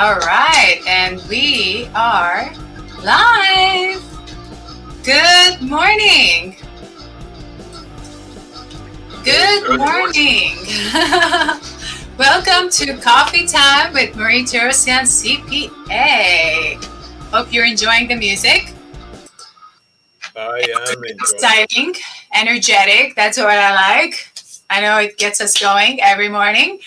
All right, and we are live. Good morning. Good morning. Welcome to Coffee Time with Marie Torossian CPA. Hope you're enjoying the music. I am enjoying. Exciting, energetic. That's what I like. I know it gets us going every morning.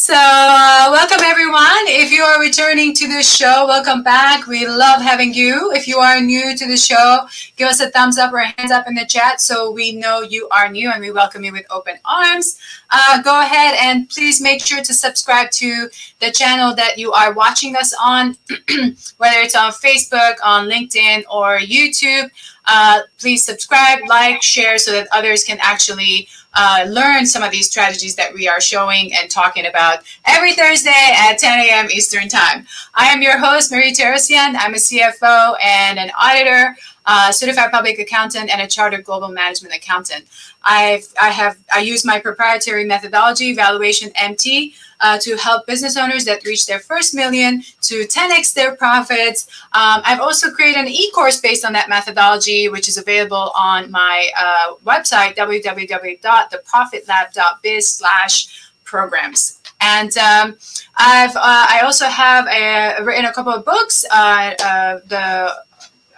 So, uh, welcome everyone. If you are returning to the show, welcome back. We love having you. If you are new to the show, give us a thumbs up or a hands up in the chat so we know you are new and we welcome you with open arms. Uh, go ahead and please make sure to subscribe to the channel that you are watching us on, whether it's on Facebook, on LinkedIn, or YouTube. Uh, please subscribe, like, share so that others can actually uh, learn some of these strategies that we are showing and talking about every Thursday at 10 a.m. Eastern Time. I am your host, Marie Torossian. I'm a CFO and an auditor, uh, certified public accountant, and a chartered global management accountant. I've, I have I use my proprietary methodology, Valuation MT, uh, to help business owners that reach their first million to 10x their profits. Um, I've also created an e-course based on that methodology, which is available on my uh, website, www.theprofitlab.biz slash programs. And um, I've uh, I also have a, written a couple of books. Uh, uh, the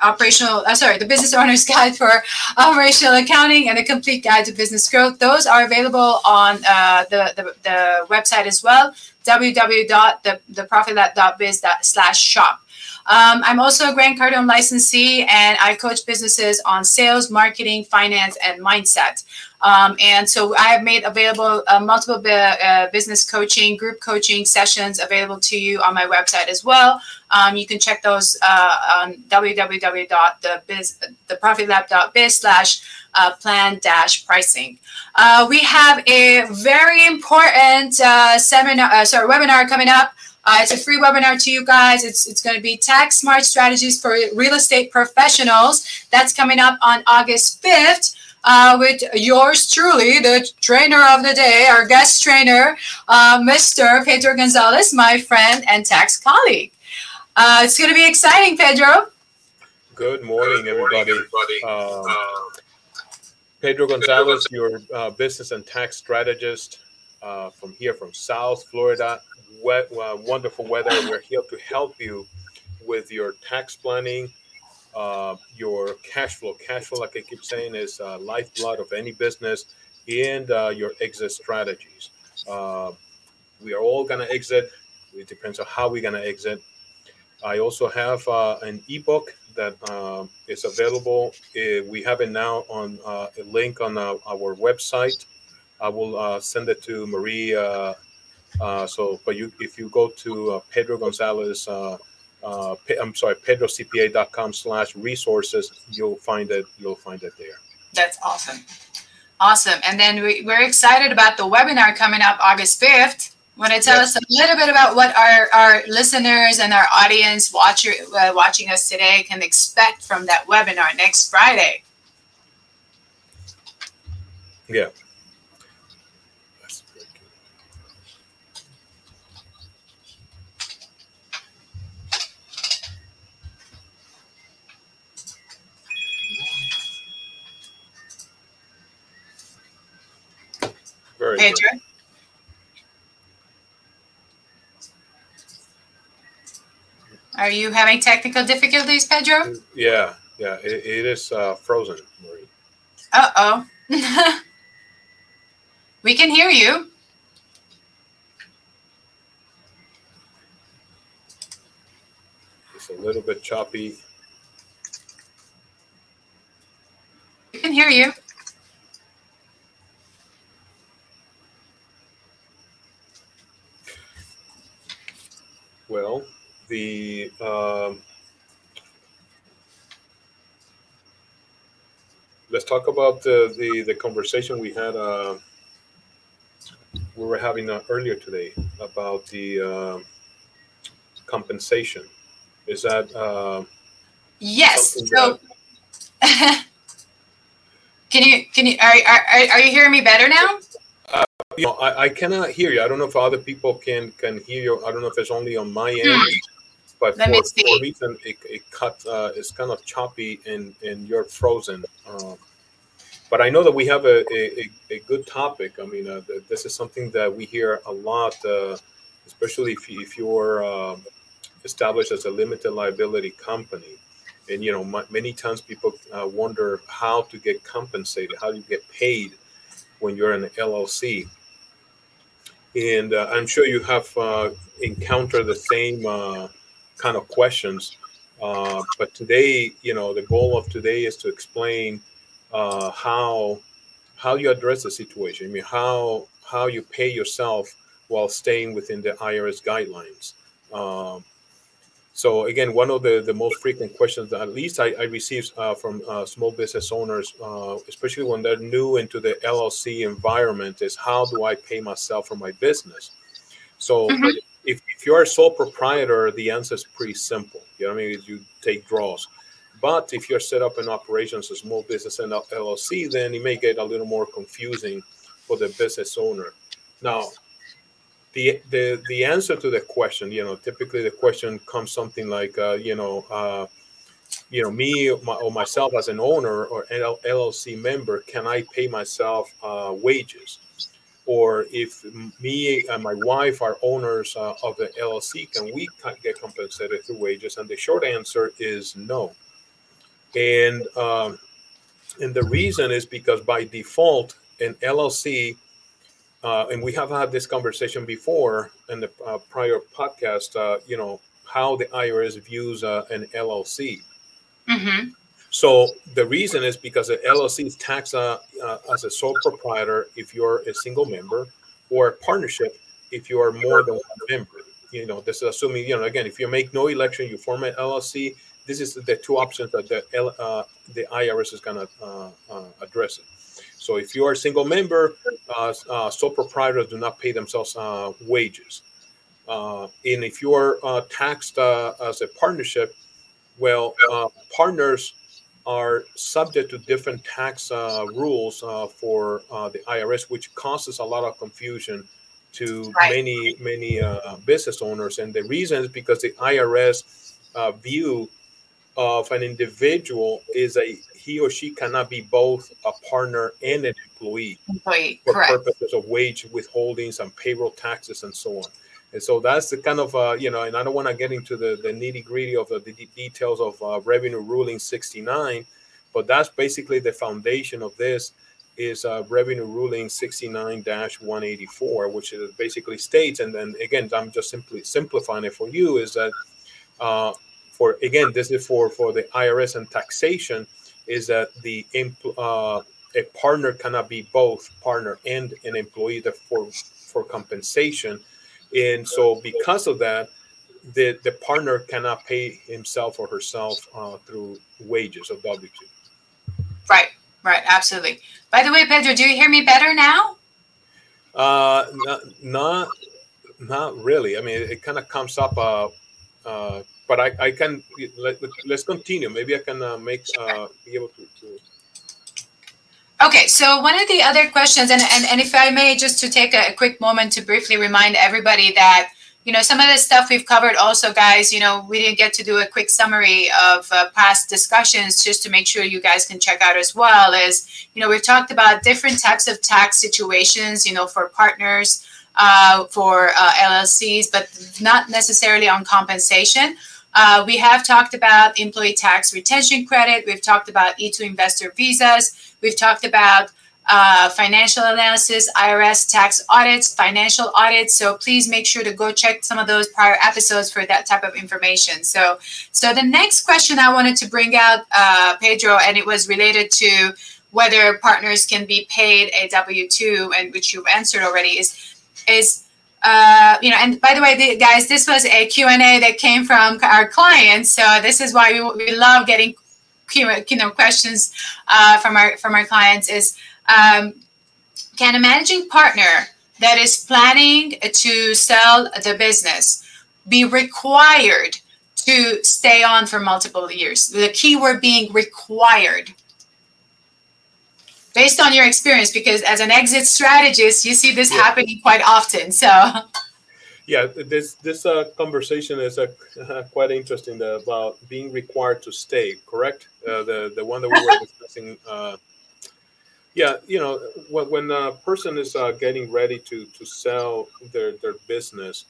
operational uh, sorry the business owner's guide for operational accounting and a complete guide to business growth those are available on uh, the, the, the website as well www.theprofitlab.biz slash shop um, I'm also a Grant Cardone licensee, and I coach businesses on sales, marketing, finance, and mindset. Um, and so I have made available uh, multiple uh, business coaching, group coaching sessions available to you on my website as well. Um, you can check those uh, on www.theprofitlab.biz slash uh, plan dash pricing. Uh, we have a very important uh, seminar, sorry, webinar coming up. It's a free webinar to you guys. It's, it's going to be tax smart strategies for real estate professionals. That's coming up on August 5th uh, with yours truly, the trainer of the day, our guest trainer, uh, Mr. Pedro Gonzalez, my friend and tax colleague. Uh, it's going to be exciting, Pedro. Good morning, everybody. Um, Pedro Gonzalez, your uh, business and tax strategist uh, from here, from South Florida. Wet, uh, wonderful weather. We're here to help you with your tax planning, uh, your cash flow. Cash flow, like I keep saying, is uh, lifeblood of any business, and uh, your exit strategies. Uh, we are all going to exit. It depends on how we're going to exit. I also have uh, an ebook that uh, is available. we have it now on a link on our, our, website. I will send it to Marie. so, but you, if you go to Pedro Gonzalez uh, I'm sorry, pedrocpa.com slash resources, you'll find it, you'll find it there. That's awesome. Awesome. And then we, we're excited about the webinar coming up August 5th. Want to tell yes. us a little bit about what our, our listeners and our audience watcher, uh, watching us today can expect from that webinar next Friday? Yeah. Very Pedro? Good. Are you having technical difficulties, Pedro? Yeah, yeah, it, it is uh, frozen, Marie. Uh oh. we can hear you. It's a little bit choppy. We can hear you. Well, the um, let's talk about the the, the conversation we had. Uh, we were having uh, earlier today about the uh, compensation. Is that uh, yes? So. That... can you can you are, are, are you hearing me better now? You know, I, I cannot hear you. I don't know if other people can can hear you. I don't know if it's only on my end, hmm. but Let for, for reason it, it cut. Uh, it's kind of choppy and and you're frozen. Um, but I know that we have a, a, a good topic. I mean, uh, this is something that we hear a lot, uh, especially if, you, if you're uh, established as a limited liability company. And, you know, many times people uh, wonder how to get compensated, how you get paid when you're an LLC. And uh, I'm sure you have uh, encountered the same kind of questions. but today, you know, the goal of today is to explain uh, how how you address the situation. I mean, how how you pay yourself while staying within the IRS guidelines. Um, so again, one of the, the most frequent questions that at least I, I receive uh, from uh, small business owners, uh, especially when they're new into the LLC environment, is how do I pay myself for my business? So mm-hmm. if, if you're a sole proprietor, the answer is pretty simple. You know, what I mean, you take draws. But if you're set up in operations, a small business and LLC, then it may get a little more confusing for the business owner. Now, the the the answer to the question, you know, typically the question comes something like, uh, you know, uh, you know, me or myself as an owner or LLC member, can I pay myself uh, wages? Or if me and my wife are owners uh, of the LLC, can we get compensated through wages? And the short answer is no and um, and the reason is because by default an LLC, uh, and we have had this conversation before in the uh, prior podcast. Uh, you know how the IRS views uh, an LLC. Mm-hmm. So the reason is because the LLC is taxed uh, uh, as a sole proprietor if you're a single member, or a partnership if you are more than one member. You know, this is assuming you know again if you make no election, you form an LLC this is the two options that the uh, the IRS is going to address it. So if you are a single member, uh, uh, sole proprietors do not pay themselves uh, wages. Uh, and if you are uh, taxed uh, as a partnership, well, partners are subject to different tax rules for the IRS, which causes a lot of confusion to right. many many business owners. And the reason is because the IRS view of an individual is a he or she cannot be both a partner and an employee, employee for correct. purposes of wage withholdings and payroll taxes and so on. And so that's the kind of uh, you know, and I don't want to get into the, the nitty gritty of the, the, details of uh, Revenue Ruling 69, but that's basically the foundation of this is uh, Revenue Ruling 69-184, which basically states, and then again, I'm just simply simplifying it for you, is that uh, for again, this is for for the IRS and taxation, is that the uh, a partner cannot be both partner and an employee for for compensation, and so because of that, the the partner cannot pay himself or herself uh, through wages of W two. Right, right, absolutely. By the way, Pedro, do you hear me better now? Uh, not not, not really. I mean, it, it kind of comes up uh, uh, but I, I can let, let's continue. Maybe I can uh, make uh, be able to, to. Okay, so one of the other questions, and, and, and if I may, just to take a, a quick moment to briefly remind everybody that you know some of the stuff we've covered also guys you know we didn't get to do a quick summary of uh, past discussions just to make sure you guys can check out as well is you know we've talked about different types of tax situations you know for partners uh, for uh, llcs but not necessarily on compensation uh, we have talked about employee tax retention credit. We've talked about E2 investor visas. We've talked about uh, financial analysis, IRS tax audits, financial audits. So please make sure to go check some of those prior episodes for that type of information. So, so the next question I wanted to bring out, uh, Pedro, and it was related to whether partners can be paid a W two, and which you've answered already, is is uh, you know, and by the way, the, guys, this was a Q&A that came from our clients. So this is why we, we love getting you know questions uh, from our from our clients is um, can a managing partner that is planning to sell the business be required to stay on for multiple years the keyword being required based on your experience because as an exit strategist you see this yeah. happening quite often so yeah this this uh, conversation is uh, quite interesting about being required to stay correct uh, the the one that we were discussing uh, yeah you know when, when a person is uh, getting ready to to sell their their business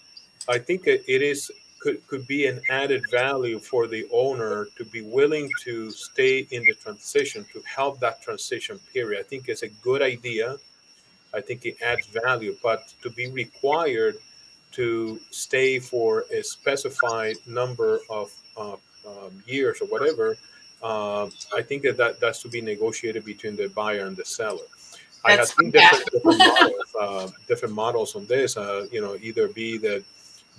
i think it, it is could, could be an added value for the owner to be willing to stay in the transition to help that transition period. I think it's a good idea. I think it adds value, but to be required to stay for a specified number of uh, um, years or whatever, uh, I think that, that that's to be negotiated between the buyer and the seller. That's, I have seen different, different models, uh, different models on this. Uh, you know, either be that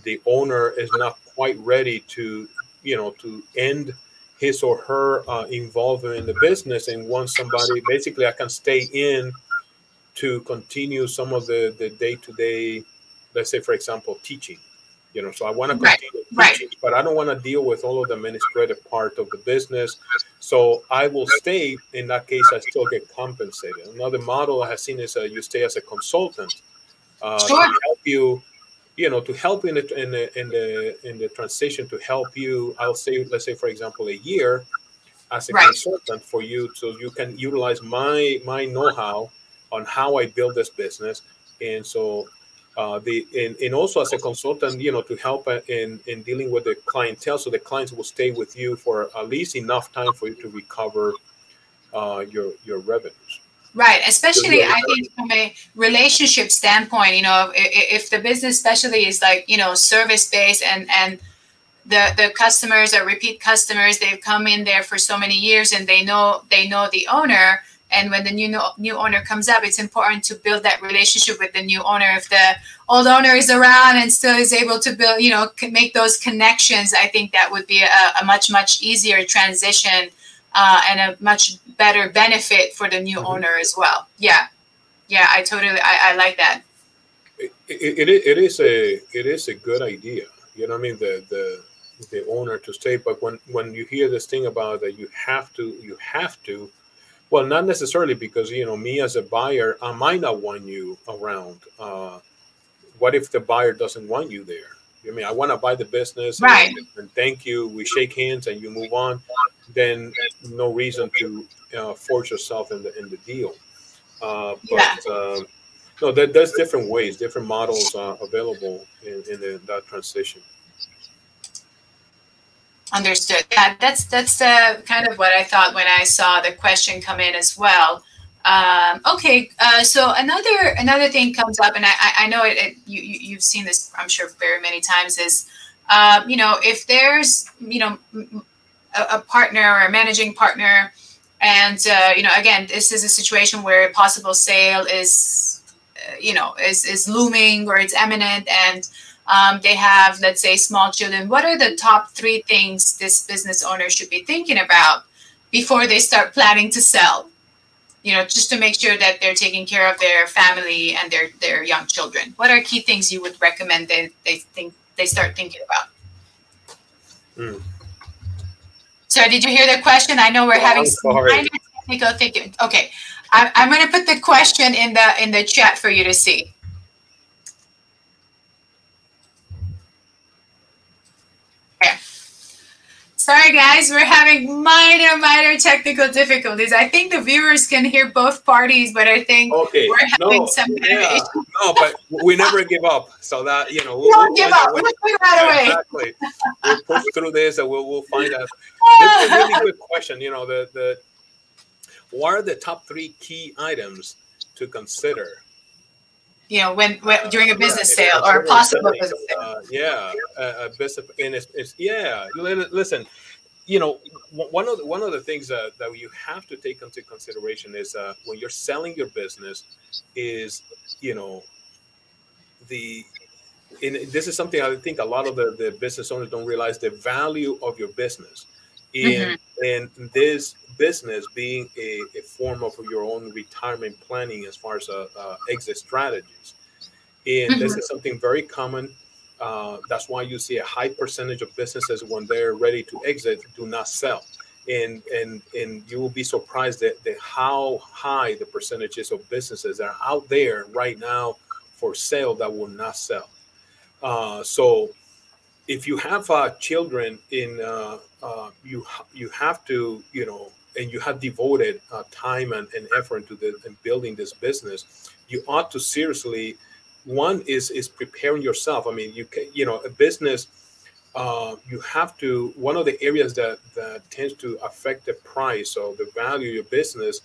the owner is not quite ready to, you know, to end his or her uh, involvement in the business and wants somebody. Basically, I can stay in to continue some of the the day to day. Let's say, for example, teaching. You know, so I want to continue right. teaching, but I don't want to deal with all of the administrative part of the business. So I will stay. In that case, I still get compensated. Another model I have seen is uh, you stay as a consultant uh, sure. to help you you know to help in the in the in the in the transition to help you i'll say let's say for example a year as a right. consultant for you so you can utilize my my know-how on how i build this business and so uh, the and, and also as a consultant you know to help in in dealing with the clientele so the clients will stay with you for at least enough time for you to recover uh, your your revenues Right, especially I think from a relationship standpoint, you know, if, if the business especially is like you know service based and and the the customers are repeat customers, they've come in there for so many years and they know they know the owner. And when the new new owner comes up, it's important to build that relationship with the new owner. If the old owner is around and still is able to build, you know, make those connections, I think that would be a, a much much easier transition uh, and a much better benefit for the new mm-hmm. owner as well. Yeah, yeah, I totally, I, I like that. It, it, it is a it is a good idea. You know, I mean, the the the owner to stay, but when when you hear this thing about that, you have to you have to. Well, not necessarily because you know me as a buyer, I might not want you around. Uh, what if the buyer doesn't want you there? I mean, I want to buy the business, right? And, and, thank you. We shake hands and you move on. Then no reason to uh, force yourself in the in the deal. Uh, but yeah. um, no, there, there's different ways, different models uh, available in, in the, that transition. Understood. Yeah, that's that's uh, kind of what I thought when I saw the question come in as well. Um, okay, uh, so another another thing comes up, and I, I know it, it you, you have seen this I'm sure very many times is uh, you know if there's you know a, a partner or a managing partner, and uh, you know again this is a situation where a possible sale is uh, you know is is looming or it's imminent and um, they have let's say small children. What are the top three things this business owner should be thinking about before they start planning to sell? you know, just to make sure that they're taking care of their family and their their young children. What are key things you would recommend they they think they start thinking about? Mm. So, did you hear the question? I know we're oh, having some technical thinking. Okay, I'm, I'm going to put the question in the in the chat for you to see. Sorry, guys, we're having minor, minor technical difficulties. I think the viewers can hear both parties, but I think okay. we're having no, some yeah. No, but we never give up. So that you know, we'll, don't we'll give up. We'll do right away. Exactly. we'll push through this, and we'll we'll find out. This is a really good question. You know, the the what are the top three key items to consider you know, when, when during a business sale or a possible business sale. Uh, yeah, a, a business, and it's, it's, yeah. Listen, you know, one of the, one of the things that, that you have to take into consideration is uh, when you're selling your business, is you know, the and this is something I think a lot of the, the business owners don't realize the value of your business. In mm-hmm. and this business being a, a form of your own retirement planning as far as uh, uh, exit strategies. And mm-hmm. this is something very common. Uh, that's why you see a high percentage of businesses when they're ready to exit do not sell. and and and you will be surprised that, that how high the percentages of businesses are out there right now for sale that will not sell. Uh, so if you have uh, children in uh, uh, you you have to you know and you have devoted uh, time and, and effort into the, in building this business you ought to seriously one is is preparing yourself i mean you can you know a business uh, you have to one of the areas that that tends to affect the price or the value of your business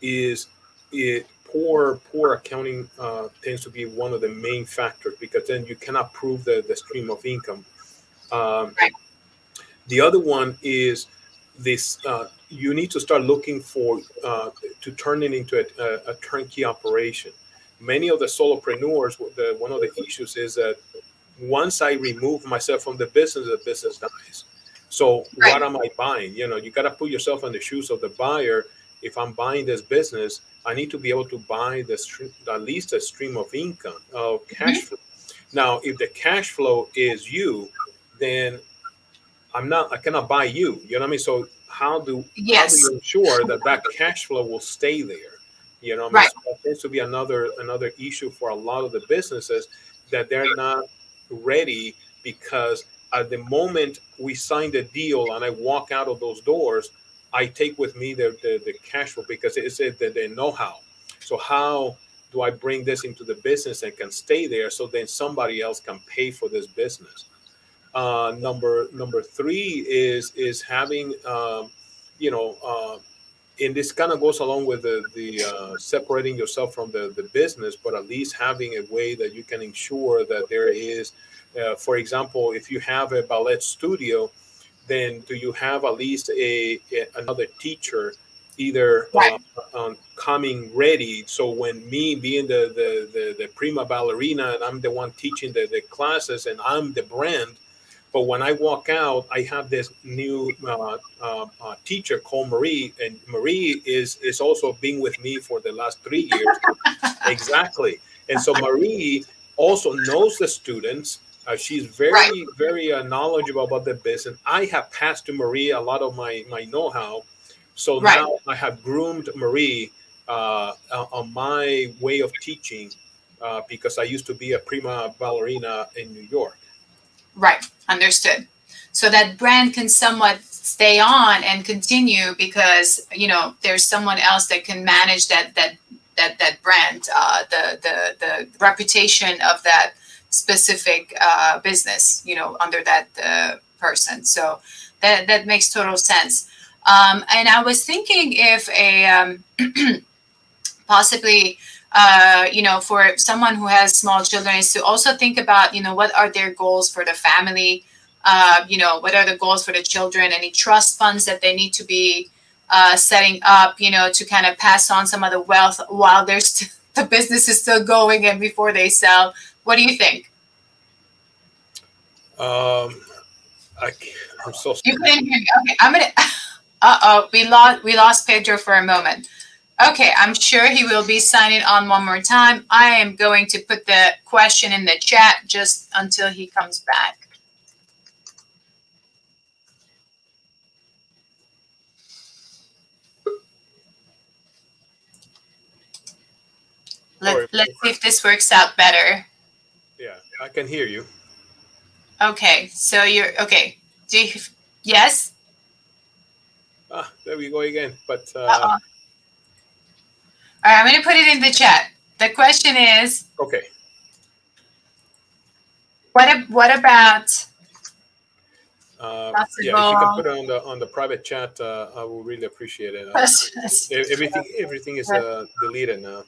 is it poor poor accounting uh, tends to be one of the main factors because then you cannot prove the, the stream of income um, right. The other one is this uh, you need to start looking for uh, to turn it into a, a, turnkey operation many of the solopreneurs the, one of the issues is that once I remove myself from the business, the business dies. So right. what am I buying? You know, you got to put yourself in the shoes of the buyer. If I'm buying this business, I need to be able to buy the stream, at least a stream of income of cash mm-hmm. flow. Now, if the cash flow is you, then I'm not. I cannot buy you. You know what I mean? So how do yes. how do you ensure that that cash flow will stay there? You know, I mean? right. so that tends to be another another issue for a lot of the businesses that they're not ready because at the moment we sign the deal and I walk out of those doors, I take with me the, the, the cash flow because it's the, the know-how. So how do I bring this into the business and can stay there so then somebody else can pay for this business? Uh, number number three is is having um, you know uh, and this kind of goes along with the, the uh, separating yourself from the, the business, but at least having a way that you can ensure that there is, uh, for example, if you have a ballet studio, then do you have at least a, a another teacher either right. uh, um, coming ready? So when me being the, the, the, the prima ballerina and I'm the one teaching the, the classes and I'm the brand, but when I walk out, I have this new uh, uh, uh, teacher called Marie, and Marie is is also being with me for the last three years. exactly, and so Marie also knows the students. Uh, she's very right. very uh, knowledgeable about the business. I have passed to Marie a lot of my my know-how, so right. now I have groomed Marie uh, on my way of teaching because I used to be a prima ballerina in New York. Right, understood. So that brand can somewhat stay on and continue because you know there's someone else that can manage that that that that brand, uh, the the the reputation of that specific uh, business, you know, under that uh, person. So that that makes total sense. Um, and I was thinking if a um, possibly uh, you know, for someone who has small children is to also think about, you know, what are their goals for the family? Uh, you know, what are the goals for the children? Any trust funds that they need to be uh, setting up, you know, to kind of pass on some of the wealth while there's st- the business is still going and before they sell. What do you think? Um, I, I'm so. Sorry. You couldn't hear me. Okay, I'm gonna. Uh oh, we lost we lost Pedro for a moment. Okay, I'm sure he will be signing on one more time. I am going to put the question in the chat just until he comes back. Let, let's see if this works out better. Yeah, I can hear you. Okay, so you're okay. Do you, yes? Ah, there we go again. But uh, uh all right, I'm going to put it in the chat. The question is okay. What what about? Uh, yeah, if you can put it on the on the private chat, uh, I will really appreciate it. Uh, everything everything is uh, deleted now.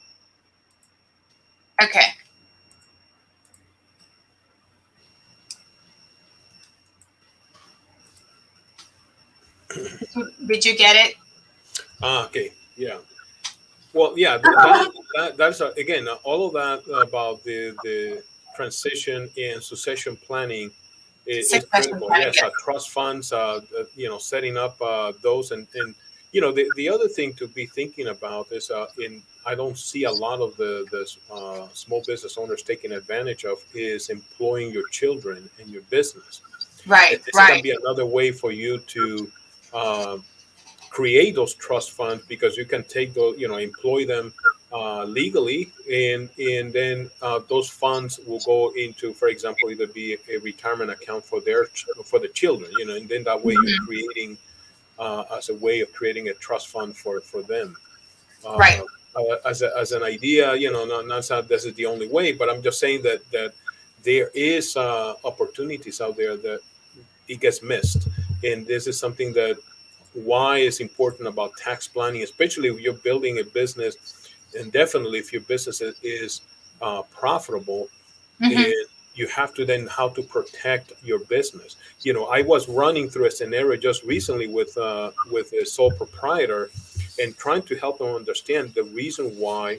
Okay. Did you get it? Ah, okay. Yeah. Well, yeah, that, that, that's uh, again all of that about the the transition and succession planning is, is critical. Yes, uh, trust funds, uh, you know, setting up uh, those, and and you know, the, the other thing to be thinking about is uh, in I don't see a lot of the the uh, small business owners taking advantage of is employing your children in your business. Right, this right. can be another way for you to. Create those trust funds because you can take those, you know, employ them uh, legally, and and then uh, those funds will go into, for example, either be a, a, retirement account for their for the children, you know, and then that way mm-hmm. you're creating uh, as a way of creating a trust fund for for them. Uh, right. Uh, as, a, as an idea, you know, not, not that this is the only way, but I'm just saying that that there is uh, opportunities out there that it gets missed, and this is something that why is important about tax planning, especially if you're building a business and definitely if your business is uh, profitable mm-hmm. you have to then how to protect your business you know i was running through a scenario just recently with uh, with a sole proprietor and trying to help them understand the reason why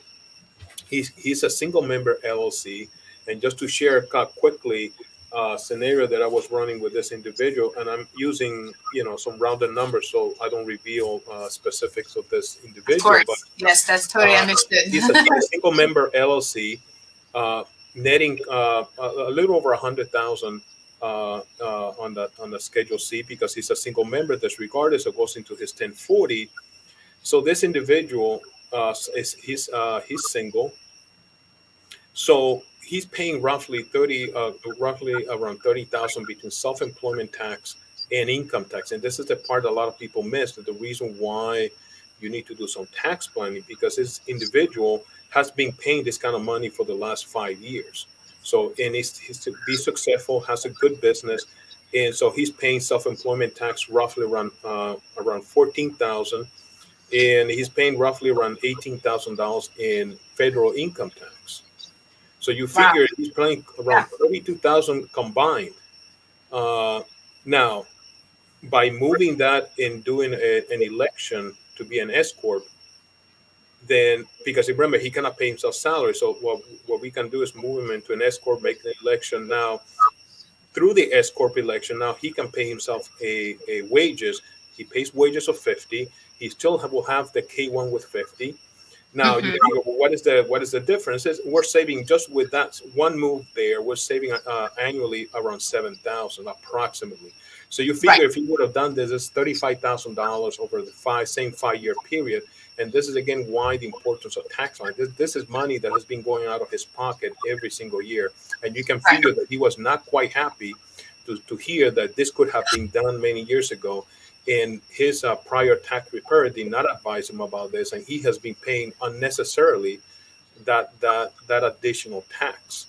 he's he's a single member llc and just to share quickly uh, scenario that I was running with this individual, and I'm using you know some rounded numbers, so I don't reveal uh, specifics of this individual. Of course. But, yes, that's totally uh, understood. he's a single member LLC, uh, netting uh, a little over a hundred thousand uh, on the on the Schedule C because he's a single member. Disregarded, so goes into his 1040. So this individual is he's he's single. So he's paying roughly 30 uh, roughly around 30,000 between self-employment tax and income tax. And this is the part a lot of people miss the reason why you need to do some tax planning because this individual has been paying this kind of money for the last five years. So and he's, he's to be successful has a good business and so he's paying self-employment tax roughly around uh, around 14,000 and he's paying roughly around $18,000 in federal income tax so you figure wow. he's playing around yeah. 32,000 combined. Uh, now, by moving that and doing a, an election to be an S corp, then because remember he cannot pay himself salary, so what what we can do is move him into an S corp, make the election now through the S corp election. Now he can pay himself a, a wages. He pays wages of fifty. He still have, will have the K one with fifty now mm-hmm. you go, well, what is the what is the difference? Is we're saving just with that one move there, we're saving uh, annually around seven thousand approximately. So you figure right. if you would have done this, it's thirty five thousand dollars over the five same five year period. And this is again why the importance of tax line. This, this is money that has been going out of his pocket every single year, and you can figure right. that he was not quite happy to, to hear that this could have been done many years ago and his uh, prior tax preparer did not advise him about this, and he has been paying unnecessarily that that that additional tax.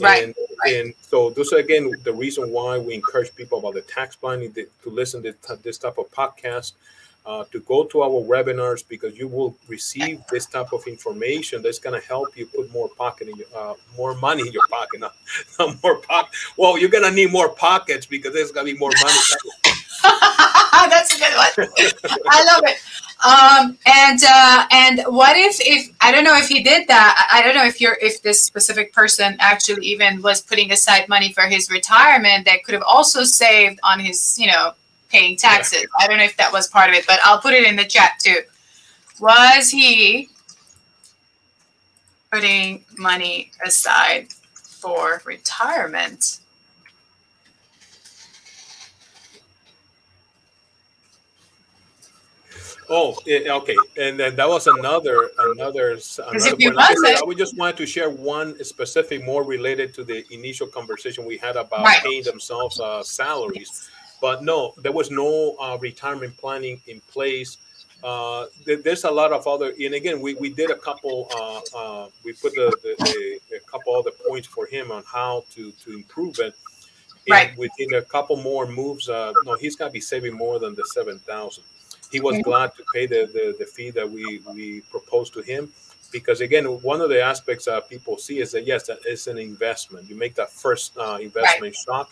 Right. And, right. and so this again the reason why we encourage people about the tax planning to, to listen to this type of podcast. Uh, to go to our webinars because you will receive this type of information that's going to help you put more pocket in your, uh, more money in your pocket, not, not more pocket. Well, you're going to need more pockets because there's going to be more money That's a good one. I love it. Um, and uh, and what if if I don't know if he did that. I don't know if you're if this specific person actually even was putting aside money for his retirement that could have also saved on his you know paying taxes. Yeah. I don't know if that was part of it, but I'll put it in the chat too. Was he putting money aside for retirement? Oh, okay. And then that was another another. another I, we just wanted to share one specific more related to the initial conversation we had about right. paying themselves uh, salaries. But no, there was no uh, retirement planning in place. Uh, there's a lot of other, and again, we, we did a couple. Uh, uh, we put the, the, the, a couple other points for him on how to to improve it. And right. within a couple more moves, uh, no, he's gonna be saving more than the seven thousand he was glad to pay the, the, the fee that we, we proposed to him. Because again one of the aspects that people see is that yes that is an investment. You make that first uh, investment right. shock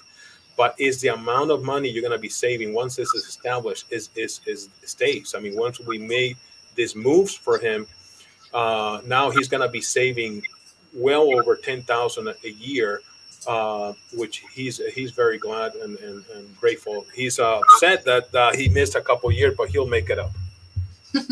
but is the amount of money you're going to be saving once this is established is is is stays. I mean once we made these moves for him uh, now he's going to be saving well over 10000 a year uh, which he's he's very glad and, and, and grateful. He's uh, upset that uh, he missed a couple years, but he'll make it up.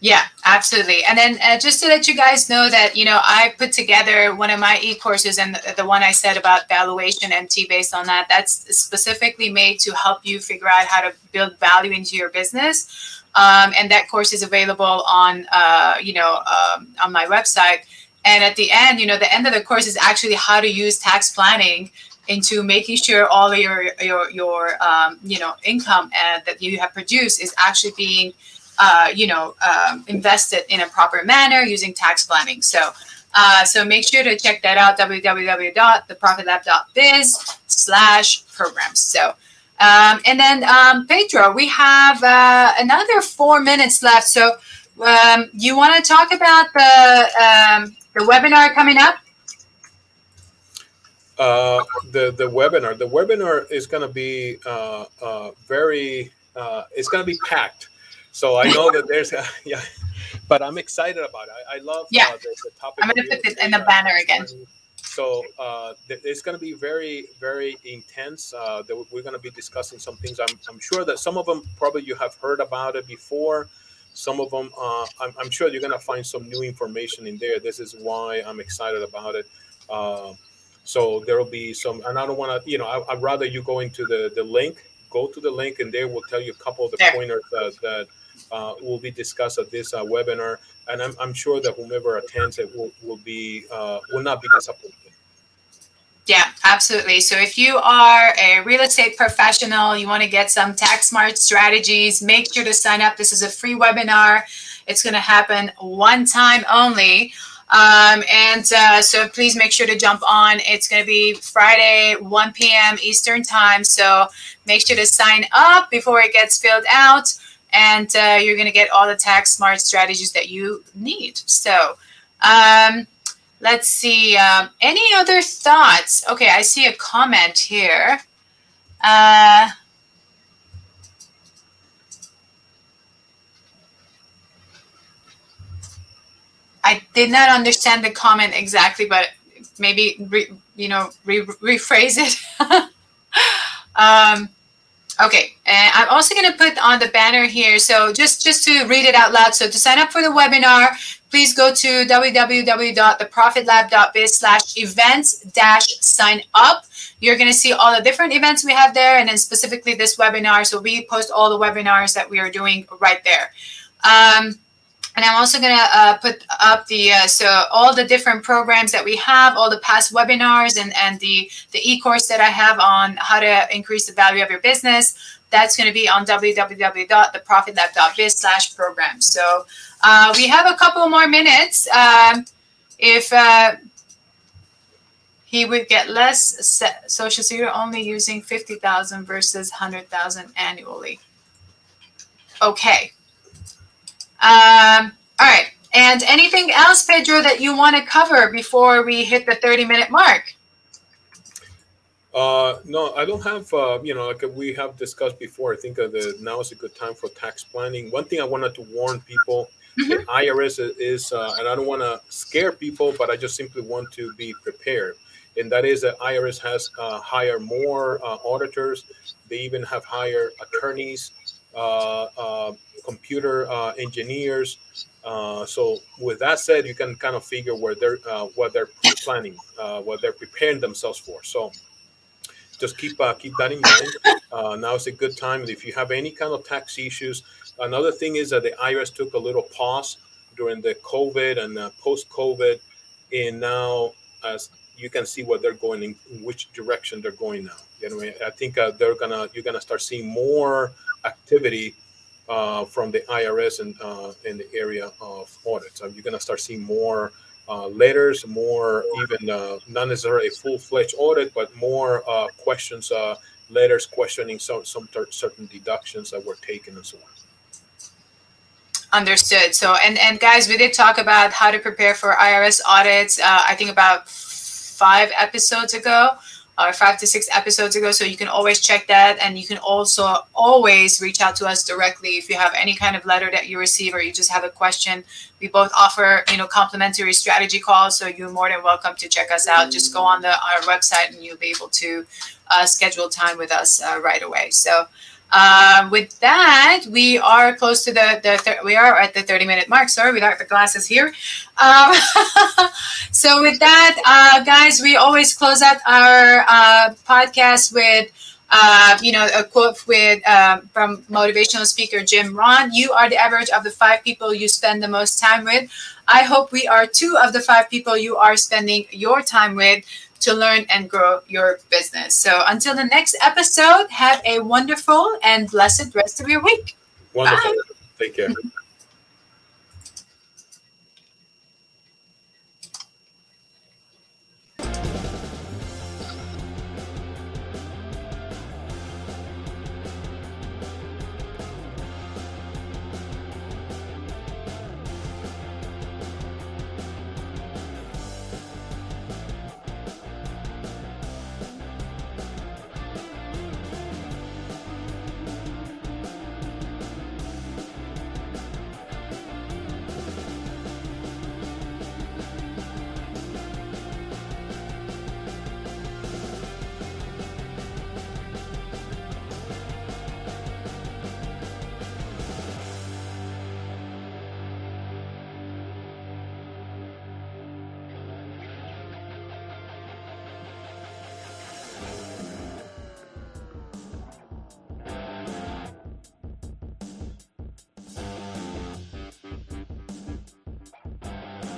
Yeah, absolutely. And then uh, just to let you guys know that, you know, I put together one of my e-courses and the, the one I said about valuation MT based on that, that's specifically made to help you figure out how to build value into your business. Um, and that course is available on, uh, you know, um, on my website. And at the end, you know, the end of the course is actually how to use tax planning into making sure all your your your um, you know income uh, that you have produced is actually being uh, you know, um, invested in a proper manner using tax planning. So, uh, so make sure to check that out, www.theprofitlab.biz slash programs. So, um, and then um, Pedro, we have uh, another four minutes left. So, um, you want to talk about the um, the webinar coming up? Uh, the the webinar. The webinar is going to be uh, uh, very. Uh, it's going to be packed. So I know that there's a, yeah, but I'm excited about it. I, I love yeah. Uh, the, the, topic. I'm going to put it in the banner again. So uh, it's going to be very, very intense. Uh, we're going to be discussing some things. I'm, I'm sure that some of them probably you have heard about it before. Some of them, uh, I'm, I'm, sure you're going to find some new information in there. This is why I'm excited about it. Uh, so there will be some, and I don't want to, you know, I, would rather you go into the the link, go to the link, and there will tell you a couple of the pointers that, that uh, will be discussed at this uh, webinar, and I'm, I'm, sure that whomever attends it will, will be uh, will not be disappointed. Yeah, absolutely. So if you are a real estate professional, you want to get some tax smart strategies, make sure to sign up. This is a free webinar. It's going to happen one time only. Um, and uh, so please make sure to jump on. It's going to be Friday, 1 p.m. Eastern time. So make sure to sign up before it gets filled out and uh, you're going to get all the tax smart strategies that you need. So, um, let's see. Um, any other thoughts? Okay, I see a comment here. Uh, I did not understand the comment exactly, but maybe re, you know re, rephrase it. um, Okay, and I'm also going to put on the banner here. So just just to read it out loud. So to sign up for the webinar, please go to www.theprofitlab.biz slash events dash sign up. You're going to see all the different events we have there, and then specifically this webinar. So we post all the webinars that we are doing right there. Um, and I'm also going to uh, put up the uh, so all the different programs that we have, all the past webinars, and and the the e-course that I have on how to increase the value of your business. That's going to be on www.theprofitlab.biz/program. So uh, we have a couple more minutes. Um, if uh, he would get less social security only using 50,000 versus 100,000 annually. Okay. Um, all right. And anything else, Pedro, that you want to cover before we hit the 30 minute mark? Uh, no, I don't have, uh, you know, like we have discussed before, I think uh, the, now is a good time for tax planning. One thing I wanted to warn people mm-hmm. the IRS is, uh, and I don't want to scare people, but I just simply want to be prepared. And that is that IRS has uh, hired more uh, auditors. They even have hired attorneys uh, uh, computer uh, engineers. so with that said, you can kind of figure where they're what they're planning, what they're preparing themselves for. So just keep uh, keep that in mind. Uh, now is a good time. If you have any kind of tax issues, another thing is that the IRS took a little pause during the COVID and uh, post COVID, and now as you can see what they're going in, in which direction they're going now. You know, I think they're gonna you're gonna start seeing more activity uh, from the IRS and uh, in the area of audits. So you're to start seeing more uh, letters, more even uh, not necessarily a full-fledged audit, but more uh, questions, uh, letters questioning some some certain deductions that were taken and so on. Understood. So, and and guys, we did talk about how to prepare for IRS audits. I think about five episodes ago or five to six episodes ago. So you can always check that. And you can also always reach out to us directly if you have any kind of letter that you receive or you just have a question. We both offer, you know, complimentary strategy calls. So you're more than welcome to check us out. Just go on the our website and you'll be able to uh, schedule time with us uh, right away. So Uh, with that, we are close to the, the thir- we are at the 30 minute mark. Sorry, without the glasses here. Um, so with that, uh, guys, we always close out our uh, podcast with uh, you know, a quote with um, from motivational speaker Jim Rohn: "You are the average of the five people you spend the most time with." I hope we are two of the five people you are spending your time with to learn and grow your business. So until the next episode, have a wonderful and blessed rest of your week. Wonderful. Bye. Take care.